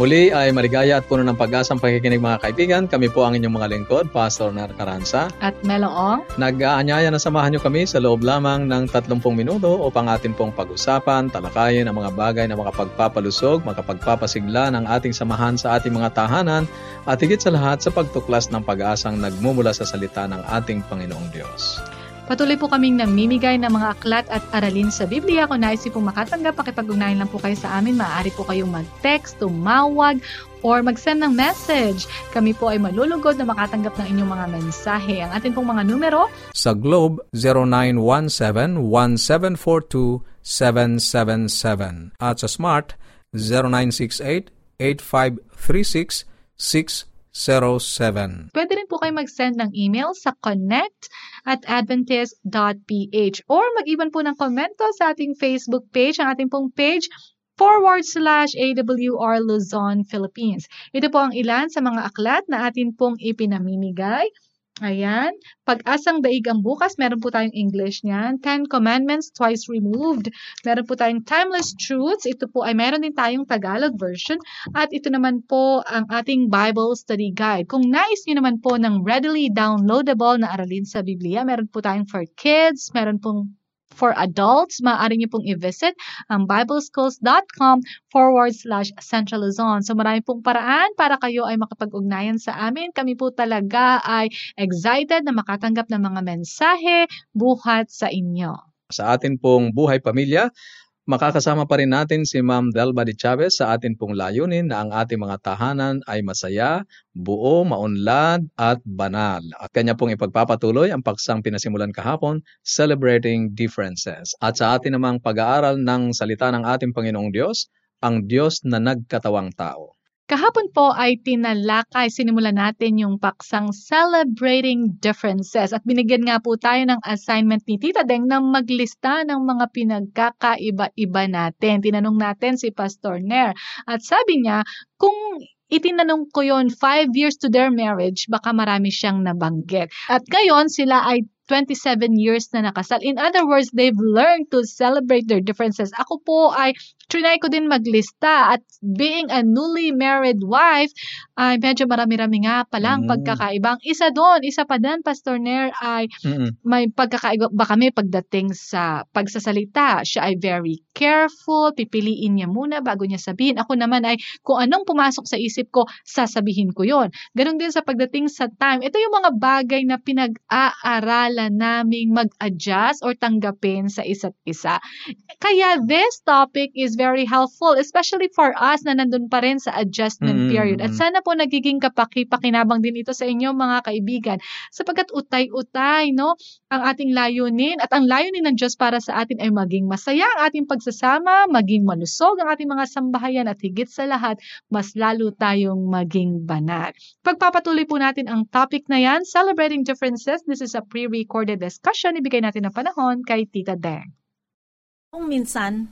Muli ay maligaya at puno ng pag-asang pakikinig mga kaibigan. Kami po ang inyong mga lingkod, Pastor Nar Caranza. At Melong. Nag-aanyaya na samahan nyo kami sa loob lamang ng 30 minuto upang atin pong pag-usapan, talakayin ang mga bagay na makapagpapalusog, makapagpapasigla ng ating samahan sa ating mga tahanan at higit sa lahat sa pagtuklas ng pag-asang nagmumula sa salita ng ating Panginoong Diyos. Patuloy po kaming namimigay ng mga aklat at aralin sa Biblia. Kung nais po makatanggap, pakipag-ugnayan lang po kayo sa amin. Maaari po kayong mag-text, tumawag, or mag-send ng message. Kami po ay malulugod na makatanggap ng inyong mga mensahe. Ang atin pong mga numero? Sa Globe, 0917-1742-777. At sa Smart, 0968-8536-607. 0917. Pwede rin po kayo mag-send ng email sa connect at adventist.ph or mag-iwan po ng komento sa ating Facebook page, ang ating pong page forward slash AWR Luzon, Philippines. Ito po ang ilan sa mga aklat na atin pong ipinamimigay Ayan. Pag-asang daig ang bukas, meron po tayong English niyan. Ten Commandments, Twice Removed. Meron po tayong Timeless Truths. Ito po ay meron din tayong Tagalog version. At ito naman po ang ating Bible Study Guide. Kung nais niyo naman po ng readily downloadable na aralin sa Biblia, meron po tayong for kids, meron pong for adults, maaari niyo pong i-visit ang bibleschools.com forward slash Central Luzon. So marami pong paraan para kayo ay makapag-ugnayan sa amin. Kami po talaga ay excited na makatanggap ng mga mensahe buhat sa inyo. Sa atin pong buhay pamilya, Makakasama pa rin natin si Ma'am Delba de Chavez sa atin pong layunin na ang ating mga tahanan ay masaya, buo, maunlad at banal. At kanya pong ipagpapatuloy ang paksang pinasimulan kahapon, Celebrating Differences. At sa atin namang pag-aaral ng salita ng ating Panginoong Diyos, ang Diyos na nagkatawang tao. Kahapon po ay tinalakay, sinimulan natin yung paksang Celebrating Differences at binigyan nga po tayo ng assignment ni Tita Deng na maglista ng mga pinagkakaiba-iba natin. Tinanong natin si Pastor Nair at sabi niya, kung itinanong ko yon five years to their marriage, baka marami siyang nabanggit. At ngayon, sila ay 27 years na nakasal. In other words, they've learned to celebrate their differences. Ako po ay trinay ko din maglista at being a newly married wife, ay medyo marami-rami nga palang mm. pagkakaibang. Isa doon, isa pa din, Pastor Nair, ay Mm-mm. may pagkakaiba ba kami pagdating sa pagsasalita. Siya ay very careful, pipiliin niya muna bago niya sabihin. Ako naman ay kung anong pumasok sa isip ko, sasabihin ko yon. Ganon din sa pagdating sa time. Ito yung mga bagay na pinag-aaralan naming mag-adjust or tanggapin sa isa't isa. Kaya this topic is very helpful, especially for us na nandun pa rin sa adjustment mm-hmm. period. At sana po nagiging kapaki-pakinabang din ito sa inyo mga kaibigan, sapagkat utay-utay, no, ang ating layunin at ang layunin ng Diyos para sa atin ay maging masaya ang ating pagsasama, maging malusog ang ating mga sambahayan at higit sa lahat, mas lalo tayong maging banal. Pagpapatuloy po natin ang topic na yan, Celebrating Differences. This is a pre-recorded discussion. Ibigay natin ang panahon kay Tita Deng. Kung minsan,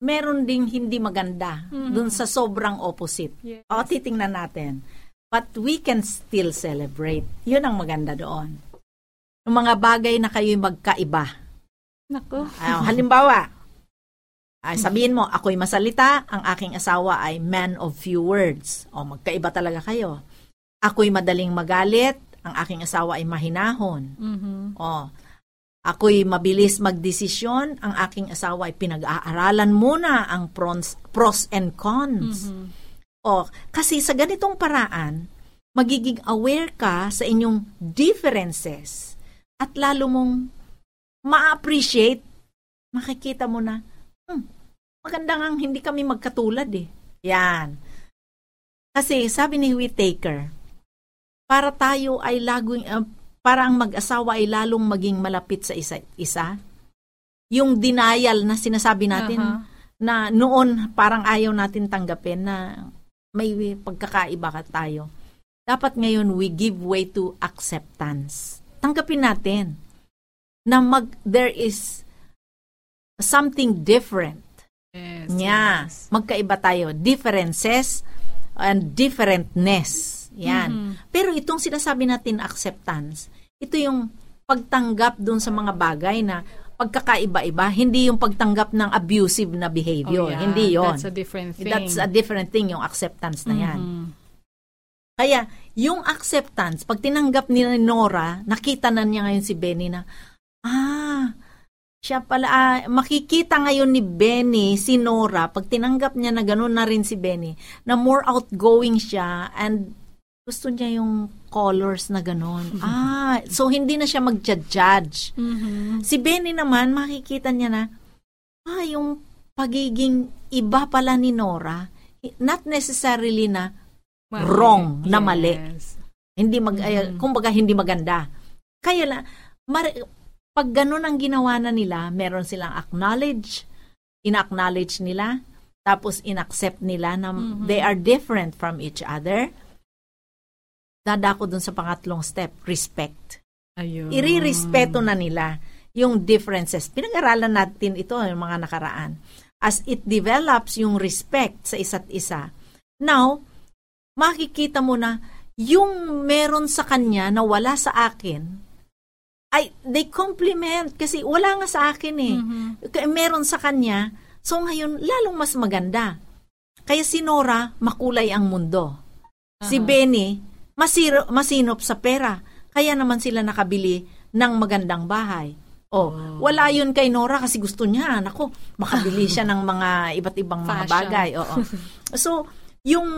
meron ding hindi maganda mm-hmm. dun sa sobrang opposite. Yes. O, titingnan natin. But we can still celebrate. Yun ang maganda doon. Yung mga bagay na kayo'y magkaiba. Nako. Ay, halimbawa, ay sabihin mo, ako'y masalita, ang aking asawa ay man of few words. O, magkaiba talaga kayo. Ako'y madaling magalit, ang aking asawa ay mahinahon. Mm-hmm. O, Ako'y mabilis magdesisyon. Ang aking asawa ay pinag-aaralan muna ang pros, pros and cons. Mm-hmm. O, kasi sa ganitong paraan, magiging aware ka sa inyong differences at lalo mong ma-appreciate, makikita mo na, hmm, maganda nga hindi kami magkatulad eh. Yan. Kasi sabi ni Whittaker, para tayo ay laging, uh, para ang mag-asawa ay lalong maging malapit sa isa't isa. Yung denial na sinasabi natin uh-huh. na noon parang ayaw natin tanggapin na may pagkakaiba ka tayo. dapat ngayon we give way to acceptance. Tanggapin natin na mag, there is something different. Yes, Yeah. yes. Magkaiba tayo. Differences and differentness. Yan. Mhm. Pero itong sinasabi natin acceptance, ito yung pagtanggap dun sa mga bagay na pagkakaiba-iba, hindi yung pagtanggap ng abusive na behavior. Oh, yeah. Hindi yon. That's a different thing. That's a different thing, yung acceptance na yan. Mhm. Kaya, yung acceptance, pag tinanggap ni Nora, nakita na niya ngayon si Benny na, ah, siya pala, ah, makikita ngayon ni Benny, si Nora, pag tinanggap niya na gano'n na rin si Benny, na more outgoing siya and gusto niya yung colors na gano'n. ah, so hindi na siya mag-judge. Mhm. Si Benny naman, makikita niya na, ah, yung pagiging iba pala ni Nora, not necessarily na Mali. Wrong, na mali. Yes. hindi mag ay, Mhm. kumbaga hindi maganda. Kaya la mar- pag ganun ang ginawa na nila, meron silang acknowledge, in-acknowledge nila, tapos in-accept nila na Mhm. they are different from each other. Dadako dun sa pangatlong step, respect. Ayun. Iri-respeto na nila yung differences. Pinag-aralan natin ito yung mga nakaraan. As it develops yung respect sa isa't isa. Now, makikita mo na yung meron sa kanya na wala sa akin, ay, they complement kasi wala nga sa akin eh. Mhm. Kaya meron sa kanya, so ngayon, lalong mas maganda. Kaya si Nora, makulay ang mundo. Si Aha. Benny, masiro, masinop sa pera. Kaya naman sila nakabili ng magandang bahay. Oh, wala yun kay Nora kasi gusto niya, nako, makabili siya ng mga iba't ibang mga bagay. Oo. So, yung,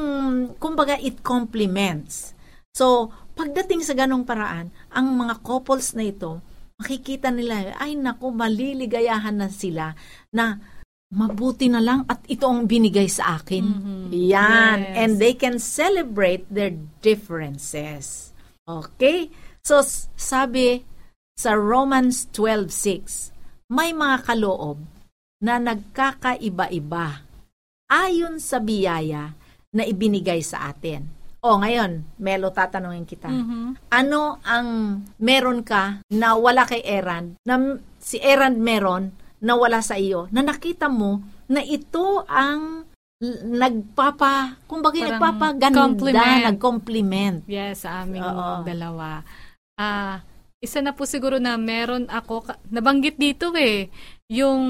kumbaga, it complements. So, pagdating sa ganong paraan, ang mga couples na ito, makikita nila, ay nako, maliligayahan na sila na mabuti na lang at ito ang binigay sa akin. Mhm. Yan. Yes. And they can celebrate their differences. Okay? So, sabi sa Romans 12.6, may mga kaloob na nagkakaiba-iba ayon sa biyaya na ibinigay sa atin. O, ngayon, Melo, tatanungin kita. Mhm. Ano ang meron ka na wala kay Erand, na si Erand meron na wala sa iyo, na nakita mo na ito ang nagpapa, kumbaga Parang nagpapaganda, compliment. nag-compliment. Yes, sa aming Oo. dalawa. Ah, isa na po siguro na meron ako, nabanggit dito eh, yung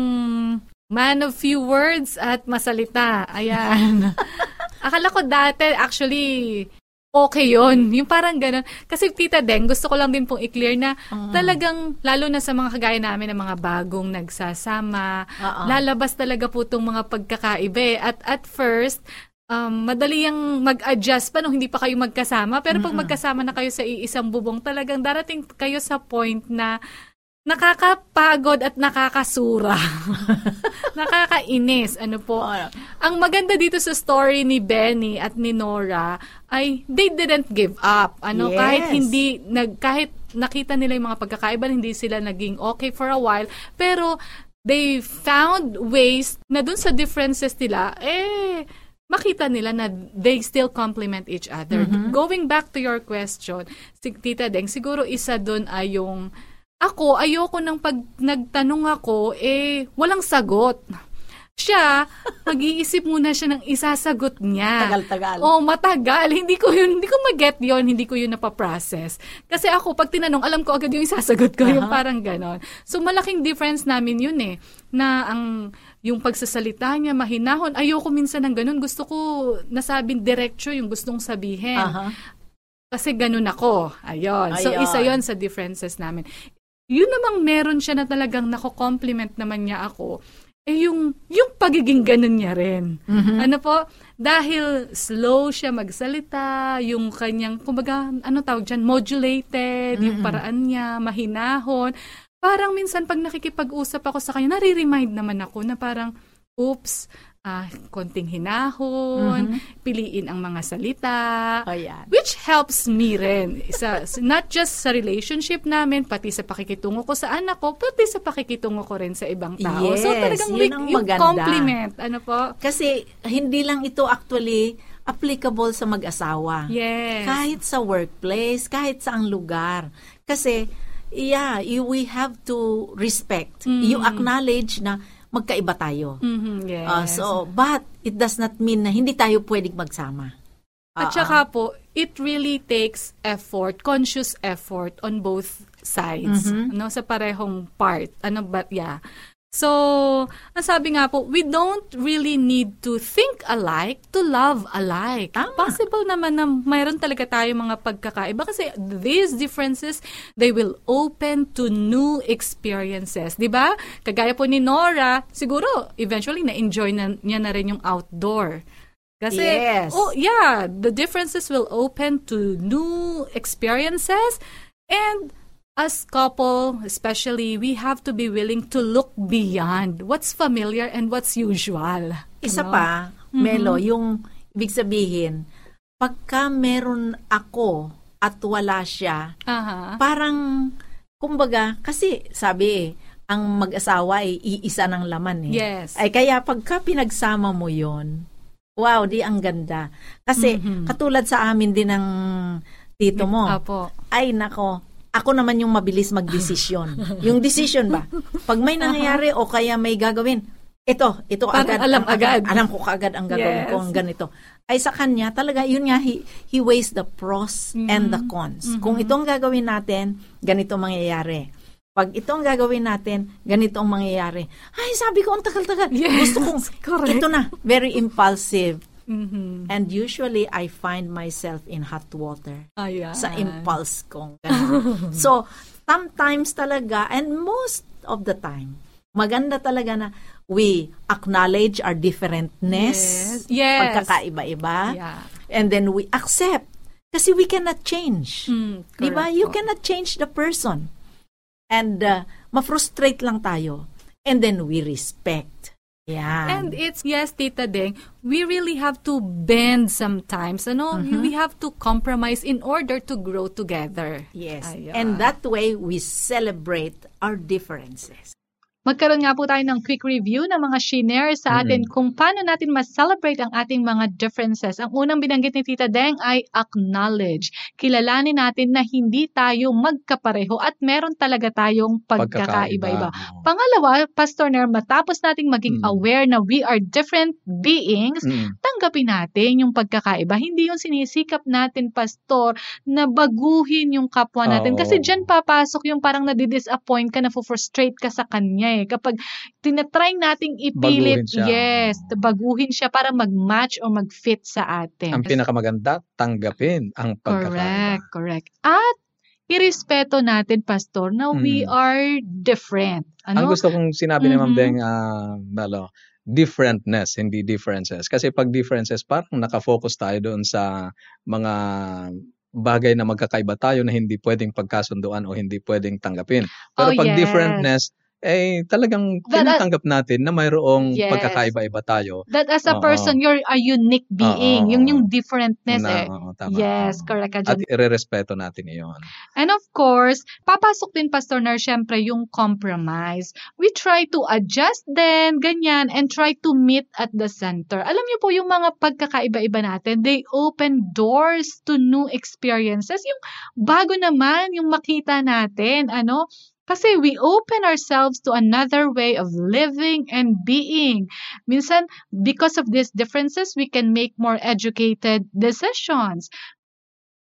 man of few words at masalita. Ayan. Akala ko dati, actually, okay yon Yung parang ganun. Kasi Tita Deng, gusto ko lang din pong i-clear na Mm. talagang, lalo na sa mga kagaya namin ng mga bagong nagsasama, Oo. lalabas talaga po itong mga pagkakaiba eh. At at first, um, madali yung mag-adjust pa nung hindi pa kayo magkasama. Pero pag magkasama na kayo sa iisang bubong, talagang darating kayo sa point na nakakapagod at nakakasura. Nakakainis. Ano po? Oo. Ang maganda dito sa story ni Benny at ni Nora ay they didn't give up. Ano Yes. kahit hindi nag kahit nakita nila yung mga pagkakaiba, hindi sila naging okay for a while, pero they found ways na dun sa differences nila eh makita nila na they still complement each other. Going back to your question, si Tita Deng, siguro isa dun ay yung ako, ayoko nang pag nagtanong ako, eh, walang sagot. Siya, mag-iisip muna siya ng isasagot niya. Tagal-tagal. Oh, matagal. Hindi ko yun, hindi ko mag-get yun, hindi ko yun napaprocess. Kasi ako, pag tinanong, alam ko agad yung isasagot ko, yung Aha. parang ganon. So, malaking difference namin yun eh, na ang, yung pagsasalita niya, mahinahon. Ayoko minsan ng ganon. Gusto ko nasabing diretsyo yung gustong sabihin. Aha. Kasi ganun ako. Ayun. So, Ayun. isa yon sa differences namin. Yun namang meron siya na talagang nako-compliment naman niya ako. Eh, yung, yung pagiging ganun niya rin. Mhm. Ano po? Dahil slow siya magsalita, yung kanyang, kumbaga, ano tawag dyan, modulated, yung Mm-mm. paraan niya, mahinahon. Parang minsan pag nakikipag-usap ako sa kanya, nare-remind naman ako na parang, oops, ah, konting hinahon, Mhm. piliin ang mga salita, Oh, yan. which helps me rin. Sa, not just sa relationship namin, pati sa pakikitungo ko sa anak ko, pati sa pakikitungo ko rin sa ibang tao. so Yes, talagang yun ang yung maganda. compliment, ano po? Kasi hindi lang ito actually applicable sa mag-asawa. Yes. Kahit sa workplace, kahit sa ang lugar. Kasi, yeah, you, we have to respect. You acknowledge na magkaiba tayo. Mhm, yes. Uh, so, but it does not mean na hindi tayo pwedeng magsama. At saka po, it really takes effort, conscious effort on both sides, no, sa parehong part. Ano ba, yeah. So, ang sabi nga po, we don't really need to think alike to love alike. Tama. Possible naman na mayroon talaga tayo mga pagkakaiba kasi these differences, they will open to new experiences. 'Di ba? Kagaya po ni Nora, siguro eventually na-enjoy na, niya na rin yung outdoor. Kasi, Yes. oh yeah, the differences will open to new experiences and as couple, especially, we have to be willing to look beyond what's familiar and what's usual. Isa Ano? pa, Melo, yung ibig sabihin, pagka meron ako at wala siya, Aha. parang, kumbaga, kasi sabi ang mag-asawa ay iisa ng laman eh. Yes. Ay kaya pagka pinagsama mo yon wow, di ang ganda. Kasi katulad sa amin din ng tito mo, Apo. ay nako, ako naman yung mabilis magdesisyon. yung decision ba? Pag may nangyayari o kaya may gagawin, ito, ito Parang agad. alam ang- agad. Alam ko kaagad ang gagawin ko, Yes. ang ganito. Ay sa kanya, talaga, yun nga, he, he weighs the pros and the Mm-hmm. cons. Kung ito ang gagawin natin, ganito ang mangyayari. Pag ito ang gagawin natin, ganito ang mangyayari. Ay, sabi ko, ang tagal-tagal. Yes, Gusto kong, correct. ito na, very impulsive. Mhm. And usually, I find myself in hot water Ayan. sa impulse kong so, sometimes talaga, and most of the time, maganda talaga na we acknowledge our differentness, Yes. Yes. pagkakaiba-iba, Yeah. and then we accept. Kasi we cannot change. Mm, correct You po. cannot change the person. And uh, ma-frustrate lang tayo. And then we respect. Yan. And it's, yes, Tita Deng, we really have to bend sometimes. Ano? Mm-hmm. We have to compromise in order to grow together. yes. Ayan. And that way, we celebrate our differences. Magkaroon nga po tayo ng quick review ng mga shinare sa atin kung paano natin mas-celebrate ang ating mga differences. Ang unang binanggit ni Tita Deng ay acknowledge. Kilalanin natin na hindi tayo magkapareho at meron talaga tayong pagkakaiba-iba. Pangalawa, Pastor Nair, matapos nating maging Mm. aware na we are different beings, Mm. tanggapin natin yung pagkakaiba. Hindi yung sinisikap natin, Pastor, na baguhin yung kapwa natin. Oo. Kasi dyan papasok yung parang nadidisappoint ka, na-frustrate ka sa kanya eh. Kapag tinatry nating ipilit, Baguhin siya. yes, baguhin siya para mag-match o mag-fit sa atin. Ang pinakamaganda, tanggapin ang pagkakaiba. Correct, correct. At irespeto natin, Pastor, na we Mm. are different. Ang Ano? gusto kong sinabi ni Ma'am Mhm. Deng, ah, Melo, differentness, hindi differences. Kasi pag differences, parang nakafocus tayo doon sa mga bagay na magkakaiba tayo na hindi pwedeng pagkasunduan o hindi pwedeng tanggapin. Pero Oh, pag yes. differentness, eh talagang That- tinatanggap natin na mayroong Yes. pagkakaiba-iba tayo. That as a Oo. person, you're a unique being. Oo, yung yung differentness na, eh. oo, tama. Yes, correct ka At dyan. irerespeto natin iyon. And of course, papasok din, Pastor Nar, syempre yung compromise. We try to adjust din, ganyan, and try to meet at the center. Alam niyo po, yung mga pagkakaiba-iba natin, they open doors to new experiences. Yung bago naman, yung makita natin, ano, kasi we open ourselves to another way of living and being. Minsan, because of these differences, we can make more educated decisions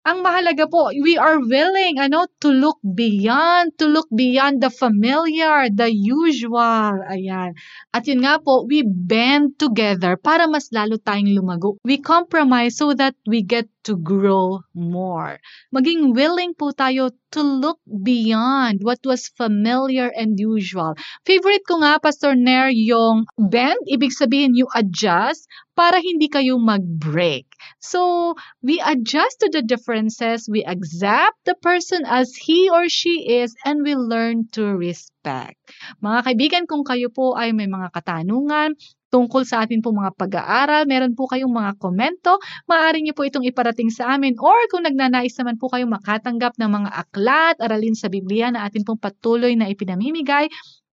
ang mahalaga po, we are willing ano to look beyond, to look beyond the familiar, the usual. Ayan. At yun nga po, we bend together para mas lalo tayong lumago. We compromise so that we get to grow more. Maging willing po tayo to look beyond what was familiar and usual. Favorite ko nga, Pastor Nair, yung bend. Ibig sabihin, you adjust para hindi kayo mag-break. So, we adjust to the differences, we accept the person as he or she is, and we learn to respect. Mga kaibigan, kung kayo po ay may mga katanungan, tungkol sa atin po mga pag-aaral, meron po kayong mga komento, maaari niyo po itong iparating sa amin or kung nagnanais naman po kayong makatanggap ng mga aklat, aralin sa Biblia na atin pong patuloy na ipinamimigay,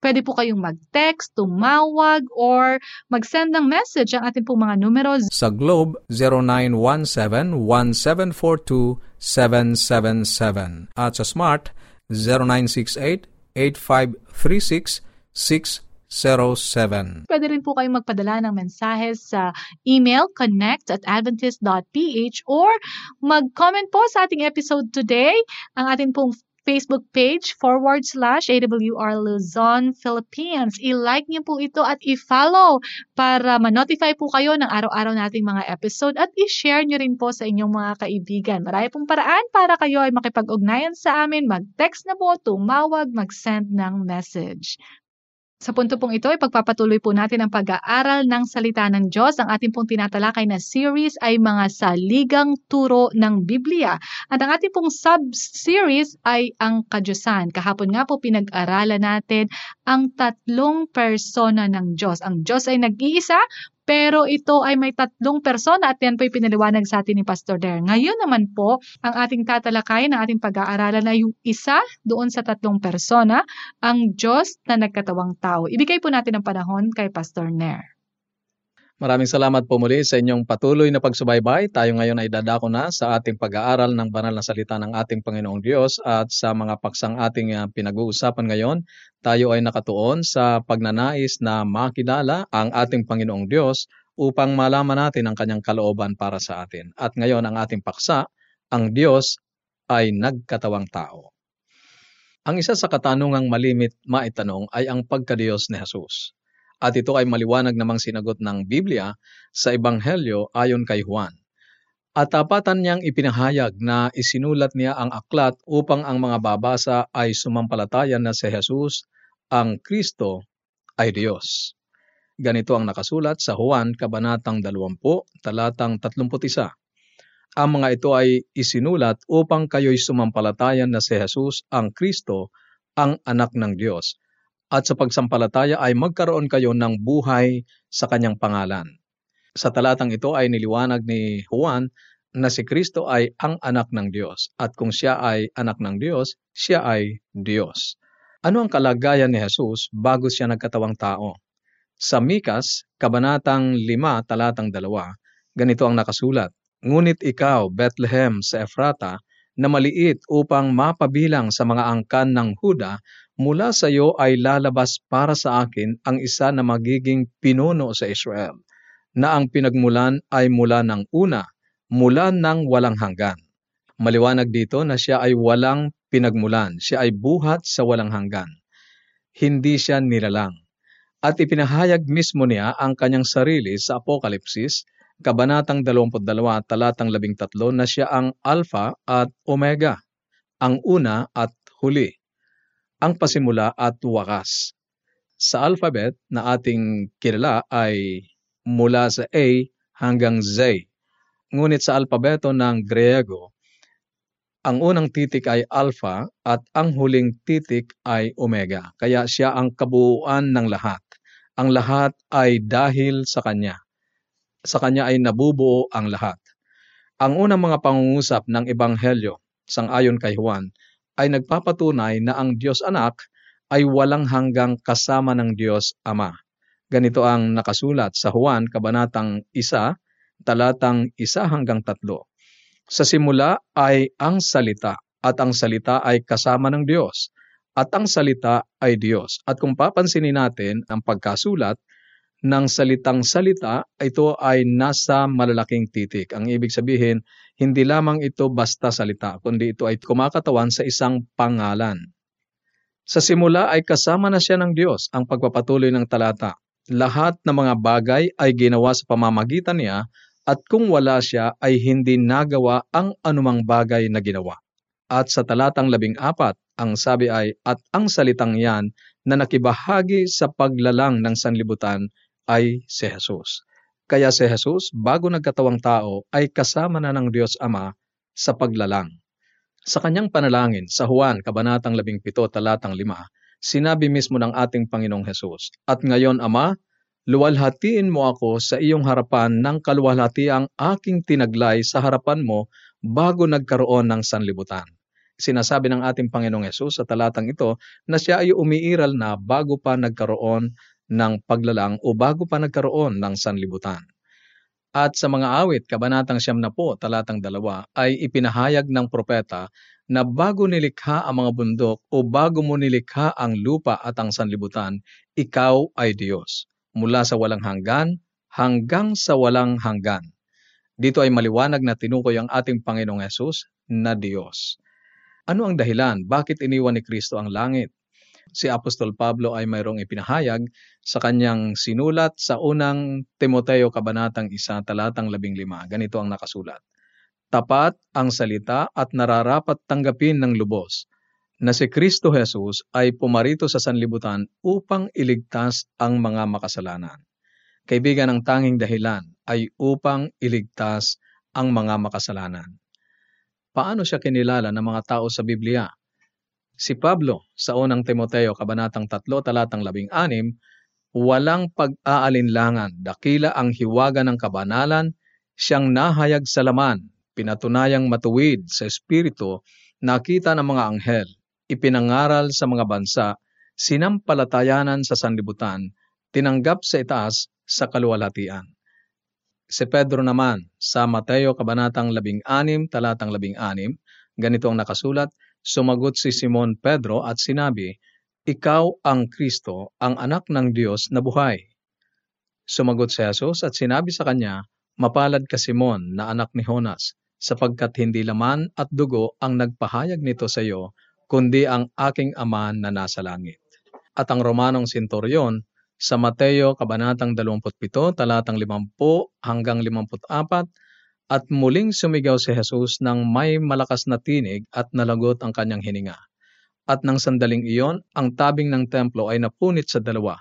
Pwede po kayong mag-text, tumawag, or mag-send ng message ang ating pong mga numero Sa Globe, 0917-1742-777. At sa Smart, 0968-8536-607. Pwede rin po kayong magpadala ng mensahe sa email connect at adventist.ph or mag-comment po sa ating episode today. Ang ating pong Facebook page forward slash AWR Luzon Philippines. I-like niyo po ito at i-follow para ma-notify po kayo ng araw-araw nating mga episode at i-share niyo rin po sa inyong mga kaibigan. Marami pong paraan para kayo ay makipag-ugnayan sa amin. Mag-text na po, tumawag, mag-send ng message. Sa punto pong ito, ipagpapatuloy po natin ang pag-aaral ng salita ng Diyos. Ang ating pong tinatalakay na series ay mga saligang turo ng Biblia. At ang ating pong sub-series ay ang kadyusan. Kahapon nga po pinag-aralan natin ang tatlong persona ng Diyos. Ang Diyos ay nag-iisa, pero ito ay may tatlong persona at yan po ay pinaliwanag sa atin ni Pastor Der. Ngayon naman po, ang ating tatalakay ng ating pag-aaralan ay yung isa doon sa tatlong persona, ang Diyos na nagkatawang tao. Ibigay po natin ang panahon kay Pastor Nair. Maraming salamat po muli sa inyong patuloy na pagsubaybay. Tayo ngayon ay dadako na sa ating pag-aaral ng banal na salita ng ating Panginoong Diyos at sa mga paksang ating uh, pinag-uusapan ngayon, tayo ay nakatuon sa pagnanais na makilala ang ating Panginoong Diyos upang malaman natin ang kanyang kalooban para sa atin. At ngayon ang ating paksa, ang Diyos ay nagkatawang tao. Ang isa sa katanungang malimit maitanong ay ang pagkadiyos ni Jesus at ito ay maliwanag namang sinagot ng Biblia sa Ebanghelyo ayon kay Juan. At tapatan niyang ipinahayag na isinulat niya ang aklat upang ang mga babasa ay sumampalatayan na si Jesus, ang Kristo, ay Diyos. Ganito ang nakasulat sa Juan, Kabanatang 20, talatang 31. Ang mga ito ay isinulat upang kayo'y sumampalatayan na si Jesus, ang Kristo, ang anak ng Diyos, at sa pagsampalataya ay magkaroon kayo ng buhay sa kanyang pangalan. Sa talatang ito ay niliwanag ni Juan na si Kristo ay ang anak ng Diyos at kung siya ay anak ng Diyos, siya ay Diyos. Ano ang kalagayan ni Jesus bago siya nagkatawang tao? Sa Mikas, Kabanatang 5, talatang 2, ganito ang nakasulat, Ngunit ikaw, Bethlehem sa Efrata, na maliit upang mapabilang sa mga angkan ng Huda, mula sa iyo ay lalabas para sa akin ang isa na magiging pinuno sa Israel, na ang pinagmulan ay mula ng una, mula ng walang hanggan. Maliwanag dito na siya ay walang pinagmulan, siya ay buhat sa walang hanggan. Hindi siya nilalang. At ipinahayag mismo niya ang kanyang sarili sa Apokalipsis, Kabanatang 22, talatang 13 na siya ang Alpha at Omega, ang una at huli ang pasimula at wakas. Sa alphabet na ating kilala ay mula sa A hanggang Z. Ngunit sa alpabeto ng Griego, ang unang titik ay alpha at ang huling titik ay omega. Kaya siya ang kabuuan ng lahat. Ang lahat ay dahil sa Kanya. Sa Kanya ay nabubuo ang lahat. Ang unang mga pangungusap ng Ebanghelyo, sangayon kay Juan, ay nagpapatunay na ang Diyos Anak ay walang hanggang kasama ng Diyos Ama. Ganito ang nakasulat sa Juan, Kabanatang 1, talatang 1 hanggang 3. Sa simula ay ang salita, at ang salita ay kasama ng Diyos, at ang salita ay Diyos. At kung papansinin natin ang pagkasulat, ng salitang salita, ito ay nasa malalaking titik. Ang ibig sabihin, hindi lamang ito basta salita, kundi ito ay kumakatawan sa isang pangalan. Sa simula ay kasama na siya ng Diyos ang pagpapatuloy ng talata. Lahat ng mga bagay ay ginawa sa pamamagitan niya at kung wala siya ay hindi nagawa ang anumang bagay na ginawa. At sa talatang labing apat, ang sabi ay, at ang salitang yan na nakibahagi sa paglalang ng sanlibutan ay si Jesus. Kaya si Jesus, bago nagkatawang tao, ay kasama na ng Diyos Ama sa paglalang. Sa kanyang panalangin sa Juan, Kabanatang 17, Talatang 5, sinabi mismo ng ating Panginoong Hesus, At ngayon, Ama, luwalhatiin mo ako sa iyong harapan ng kaluwalhatiang aking tinaglay sa harapan mo bago nagkaroon ng sanlibutan. Sinasabi ng ating Panginoong Yesus sa talatang ito na siya ay umiiral na bago pa nagkaroon ng paglalang o bago pa nagkaroon ng sanlibutan. At sa mga awit, kabanatang siyam na po, talatang dalawa, ay ipinahayag ng propeta na bago nilikha ang mga bundok o bago mo nilikha ang lupa at ang sanlibutan, ikaw ay Diyos. Mula sa walang hanggan hanggang sa walang hanggan. Dito ay maliwanag na tinukoy ang ating Panginoong Yesus na Diyos. Ano ang dahilan? Bakit iniwan ni Kristo ang langit? Si Apostol Pablo ay mayroong ipinahayag sa kanyang sinulat sa unang Timoteo Kabanatang 1, talatang 15. Ganito ang nakasulat. Tapat ang salita at nararapat tanggapin ng lubos na si Kristo Jesus ay pumarito sa sanlibutan upang iligtas ang mga makasalanan. Kaibigan, ang tanging dahilan ay upang iligtas ang mga makasalanan. Paano siya kinilala ng mga tao sa Biblia? Si Pablo sa unang Timoteo kabanatang 3 talatang 16, walang pag-aalinlangan, dakila ang hiwaga ng kabanalan, siyang nahayag sa laman, pinatunayang matuwid sa espiritu, nakita ng mga anghel, ipinangaral sa mga bansa, sinampalatayanan sa sanlibutan, tinanggap sa itaas sa kaluwalhatian. Si Pedro naman sa Mateo kabanatang 16 talatang 16, ganito ang nakasulat, Sumagot si Simon Pedro at sinabi, Ikaw ang Kristo, ang anak ng Diyos na buhay. Sumagot si Jesus at sinabi sa kanya, Mapalad ka Simon na anak ni Jonas, sapagkat hindi laman at dugo ang nagpahayag nito sa iyo, kundi ang aking ama na nasa langit. At ang Romanong Centurion, sa Mateo Kabanatang 27, talatang 50 hanggang 54, at muling sumigaw si Jesus nang may malakas na tinig at nalagot ang kanyang hininga. At nang sandaling iyon, ang tabing ng templo ay napunit sa dalawa,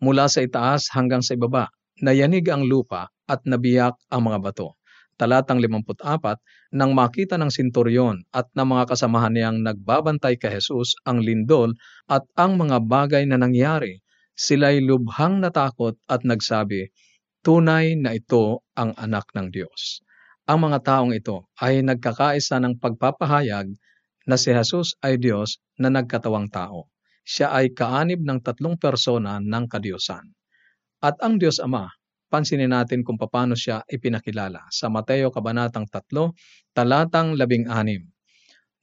mula sa itaas hanggang sa ibaba, nayanig ang lupa at nabiyak ang mga bato. Talatang 54, nang makita ng sinturyon at ng mga kasamahan niyang nagbabantay kay Jesus ang lindol at ang mga bagay na nangyari, sila'y lubhang natakot at nagsabi, tunay na ito ang anak ng Diyos. Ang mga taong ito ay nagkakaisa ng pagpapahayag na si Jesus ay Diyos na nagkatawang tao. Siya ay kaanib ng tatlong persona ng kadiyosan. At ang Diyos Ama, pansinin natin kung paano siya ipinakilala sa Mateo Kabanatang 3, talatang 16.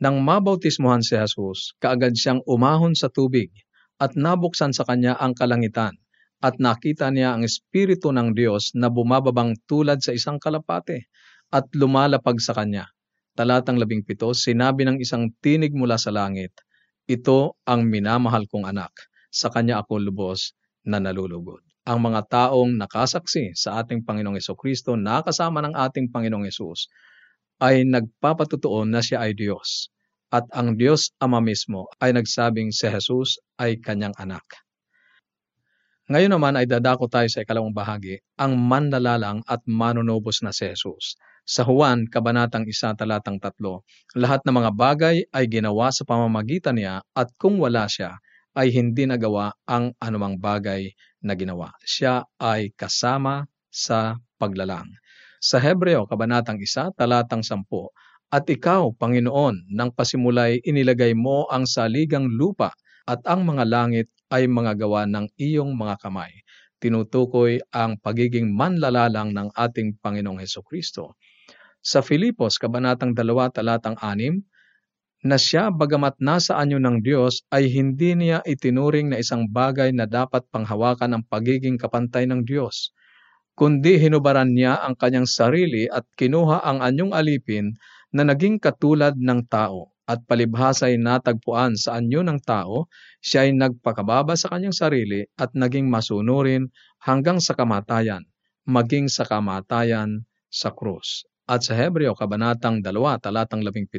Nang mabautismuhan si Jesus, kaagad siyang umahon sa tubig at nabuksan sa kanya ang kalangitan at nakita niya ang Espiritu ng Diyos na bumababang tulad sa isang kalapate at lumalapag sa kanya. Talatang labing pito, sinabi ng isang tinig mula sa langit, Ito ang minamahal kong anak, sa kanya ako lubos na nalulugod. Ang mga taong nakasaksi sa ating Panginoong Yeso Kristo na kasama ng ating Panginoong Yesus ay nagpapatutuon na siya ay Diyos. At ang Diyos Ama mismo ay nagsabing si Jesus ay kanyang anak. Ngayon naman ay dadako tayo sa ikalawang bahagi, ang manlalalang at manunubos na si Jesus. Sa Juan, Kabanatang 1, Talatang 3, lahat ng mga bagay ay ginawa sa pamamagitan niya at kung wala siya, ay hindi nagawa ang anumang bagay na ginawa. Siya ay kasama sa paglalang. Sa Hebreo, Kabanatang 1, Talatang 10, At ikaw, Panginoon, nang pasimulay inilagay mo ang saligang lupa at ang mga langit ay mga gawa ng iyong mga kamay. Tinutukoy ang pagiging manlalalang ng ating Panginoong Heso Kristo. Sa Filipos, Kabanatang 2, Talatang 6, na siya bagamat nasa anyo ng Diyos ay hindi niya itinuring na isang bagay na dapat panghawakan ang pagiging kapantay ng Diyos, kundi hinubaran niya ang kanyang sarili at kinuha ang anyong alipin na naging katulad ng tao at palibhasa'y natagpuan sa anyo ng tao, siya ay nagpakababa sa kanyang sarili at naging masunurin hanggang sa kamatayan, maging sa kamatayan sa krus. At sa Hebreo, Kabanatang 2, Talatang 17,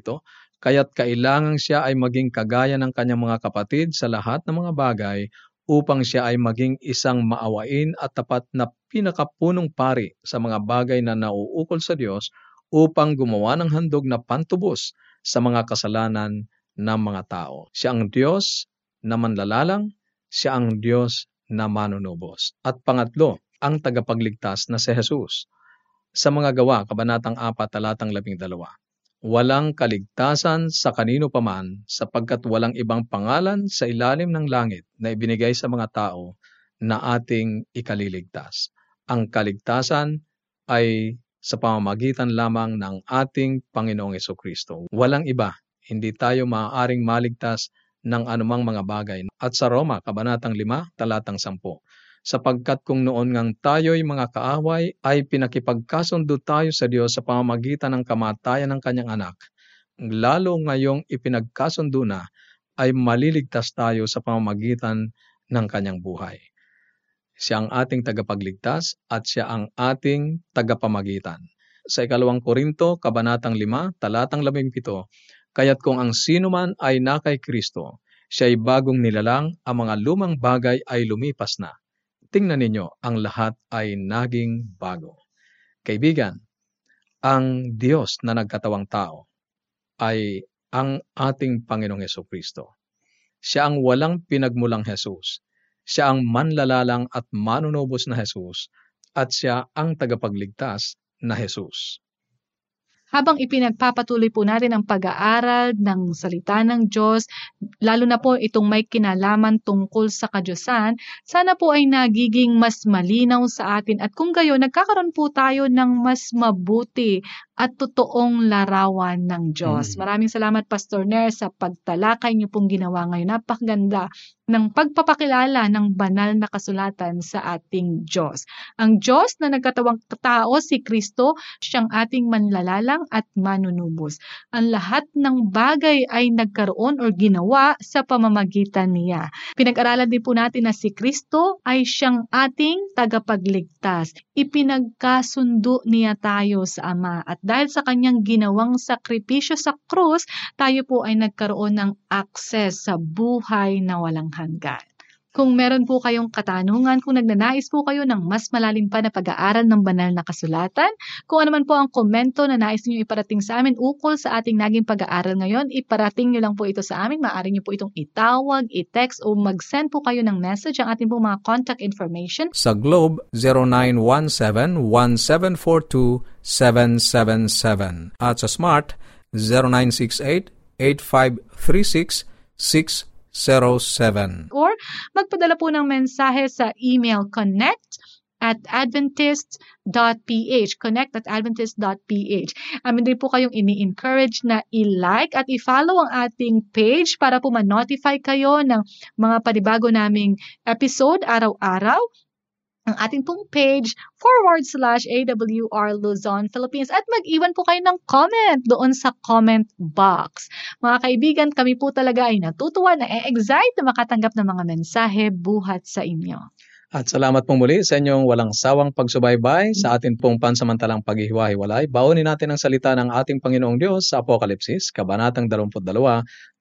kaya't kailangan siya ay maging kagaya ng kanyang mga kapatid sa lahat ng mga bagay upang siya ay maging isang maawain at tapat na pinakapunong pari sa mga bagay na nauukol sa Diyos upang gumawa ng handog na pantubos sa mga kasalanan ng mga tao. Siya ang Diyos na manlalalang, siya ang Diyos na manunubos. At pangatlo, ang tagapagligtas na si Jesus. Sa mga gawa, Kabanatang 4, Talatang 12. walang kaligtasan sa kanino paman sapagkat walang ibang pangalan sa ilalim ng langit na ibinigay sa mga tao na ating ikaliligtas. Ang kaligtasan ay sa pamamagitan lamang ng ating Panginoong Kristo. Walang iba, hindi tayo maaaring maligtas ng anumang mga bagay. At sa Roma, Kabanatang 5, Talatang 10, sapagkat kung noon ngang tayo'y mga kaaway ay pinakipagkasundo tayo sa Diyos sa pamamagitan ng kamatayan ng kanyang anak, lalo ngayong ipinagkasundo na ay maliligtas tayo sa pamamagitan ng kanyang buhay. Siya ang ating tagapagligtas at siya ang ating tagapamagitan. Sa ikalawang Korinto, Kabanatang 5, Talatang 17, Kaya't kung ang sino man ay nakay Kristo, siya ay bagong nilalang, ang mga lumang bagay ay lumipas na. Tingnan ninyo, ang lahat ay naging bago. Kaibigan, ang Diyos na nagkatawang tao ay ang ating Panginoong Yeso Kristo. Siya ang walang pinagmulang Jesus. Siya ang manlalalang at manunubos na Jesus at siya ang tagapagligtas na Jesus. Habang ipinagpapatuloy po natin ang pag-aaral ng salita ng Diyos, lalo na po itong may kinalaman tungkol sa kadyusan, sana po ay nagiging mas malinaw sa atin. At kung gayon, nagkakaroon po tayo ng mas mabuti at totoong larawan ng Diyos. Mm. Maraming salamat Pastor Ner sa pagtalakay niyo pong ginawa ngayon. Napakaganda ng pagpapakilala ng banal na kasulatan sa ating Diyos. Ang Diyos na nagkatawang tao si Kristo, siyang ating manlalalang at manunubos. Ang lahat ng bagay ay nagkaroon or ginawa sa pamamagitan niya. Pinag-aralan din po natin na si Kristo ay siyang ating tagapagligtas. Ipinagkasundo niya tayo sa Ama at dahil sa kanyang ginawang sakripisyo sa krus, tayo po ay nagkaroon ng access sa buhay na walang hanggan. Kung meron po kayong katanungan, kung nagnanais po kayo ng mas malalim pa na pag-aaral ng banal na kasulatan, kung ano man po ang komento na nais niyo iparating sa amin ukol sa ating naging pag-aaral ngayon, iparating niyo lang po ito sa amin. Maaari niyo po itong itawag, i-text o mag-send po kayo ng message ang ating po mga contact information. Sa Globe, 0917-1742-777 at sa Smart, 0968-8536-607 Or magpadala po ng mensahe sa email connect at adventist.ph, connect at adventist.ph. Amin din po kayong ini-encourage na i-like at i-follow ang ating page para po ma-notify kayo ng mga panibago naming episode araw-araw ang ating pong page forward slash AWR Luzon, Philippines at mag-iwan po kayo ng comment doon sa comment box. Mga kaibigan, kami po talaga ay natutuwa na e-excite na makatanggap ng mga mensahe buhat sa inyo. At salamat pong muli sa inyong walang sawang pagsubaybay sa atin pong pansamantalang paghihiwa-hiwalay. Baunin natin ang salita ng ating Panginoong Diyos sa Apokalipsis, Kabanatang 22,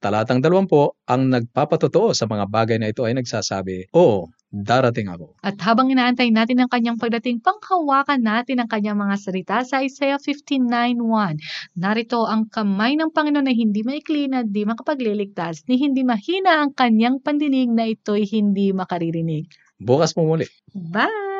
Talatang 20, ang nagpapatotoo sa mga bagay na ito ay nagsasabi, Oo, darating ako. At habang inaantay natin ang kanyang pagdating, panghawakan natin ang kanyang mga salita sa Isaiah 59.1. Narito ang kamay ng Panginoon na hindi maikli na di makapagliligtas, ni hindi mahina ang kanyang pandinig na ito'y hindi makaririnig. Bukas mo muli. Bye!